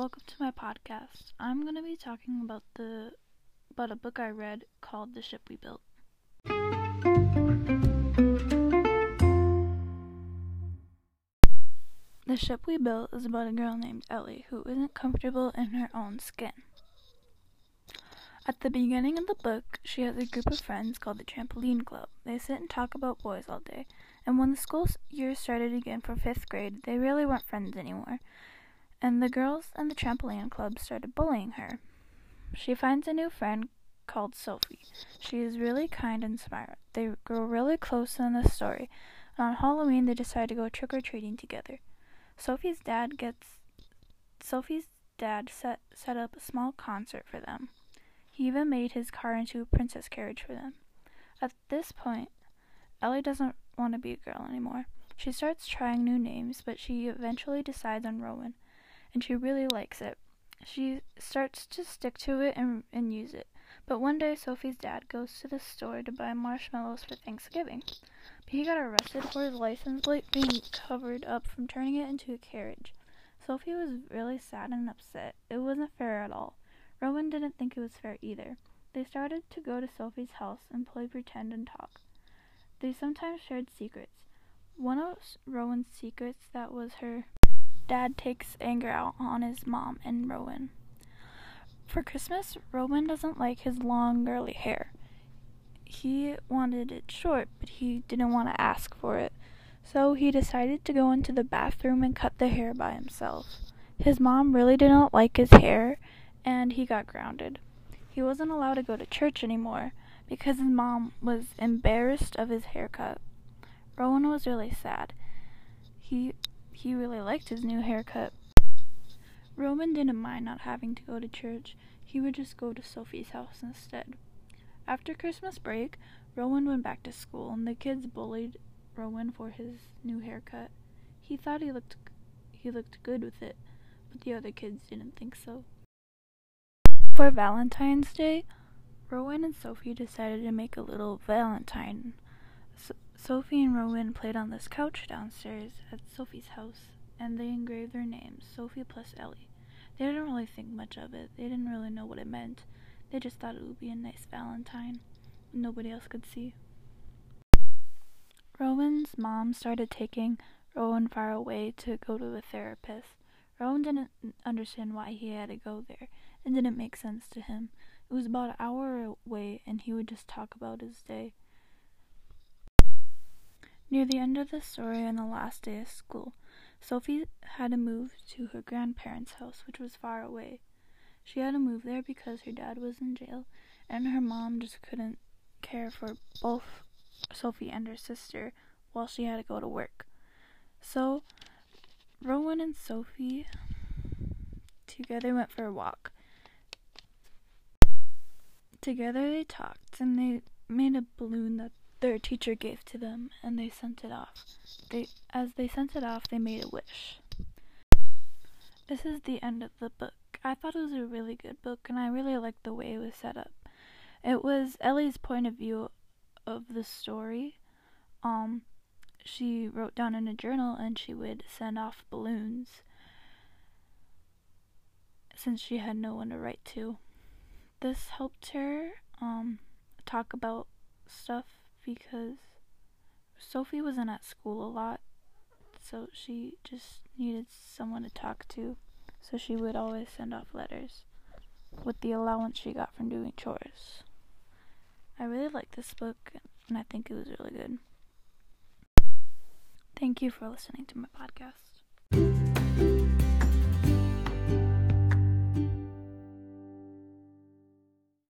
welcome to my podcast. I'm going to be talking about the about a book I read called The Ship We Built. The Ship We Built is about a girl named Ellie who isn't comfortable in her own skin. At the beginning of the book, she has a group of friends called the Trampoline Club. They sit and talk about boys all day, and when the school year started again for fifth grade, they really weren't friends anymore and the girls in the trampoline club started bullying her. She finds a new friend called Sophie. She is really kind and smart. They grow really close in the story, and on Halloween they decide to go trick or treating together. Sophie's dad gets Sophie's dad set set up a small concert for them. He even made his car into a princess carriage for them. At this point, Ellie doesn't want to be a girl anymore. She starts trying new names, but she eventually decides on Rowan and she really likes it. She starts to stick to it and, and use it. But one day, Sophie's dad goes to the store to buy marshmallows for Thanksgiving. But he got arrested for his license plate being covered up from turning it into a carriage. Sophie was really sad and upset. It wasn't fair at all. Rowan didn't think it was fair either. They started to go to Sophie's house and play pretend and talk. They sometimes shared secrets. One of Rowan's secrets that was her dad takes anger out on his mom and Rowan. For Christmas, Rowan doesn't like his long, curly hair. He wanted it short, but he didn't want to ask for it. So he decided to go into the bathroom and cut the hair by himself. His mom really didn't like his hair, and he got grounded. He wasn't allowed to go to church anymore because his mom was embarrassed of his haircut. Rowan was really sad. He he really liked his new haircut. Rowan didn't mind not having to go to church. He would just go to Sophie's house instead. After Christmas break, Rowan went back to school, and the kids bullied Rowan for his new haircut. He thought he looked he looked good with it, but the other kids didn't think so. For Valentine's Day, Rowan and Sophie decided to make a little valentine Sophie and Rowan played on this couch downstairs at Sophie's house, and they engraved their names, Sophie plus Ellie. They didn't really think much of it. They didn't really know what it meant. They just thought it would be a nice Valentine. Nobody else could see. Rowan's mom started taking Rowan far away to go to a therapist. Rowan didn't understand why he had to go there. It didn't make sense to him. It was about an hour away, and he would just talk about his day. Near the end of the story on the last day of school, Sophie had to move to her grandparents' house, which was far away. She had to move there because her dad was in jail, and her mom just couldn't care for both Sophie and her sister while she had to go to work. So, Rowan and Sophie together went for a walk. Together they talked and they made a balloon that their teacher gave to them, and they sent it off. They, as they sent it off, they made a wish. This is the end of the book. I thought it was a really good book, and I really liked the way it was set up. It was Ellie's point of view of the story. Um, she wrote down in a journal, and she would send off balloons since she had no one to write to. This helped her um, talk about stuff because Sophie wasn't at school a lot, so she just needed someone to talk to. So she would always send off letters with the allowance she got from doing chores. I really like this book and I think it was really good. Thank you for listening to my podcast.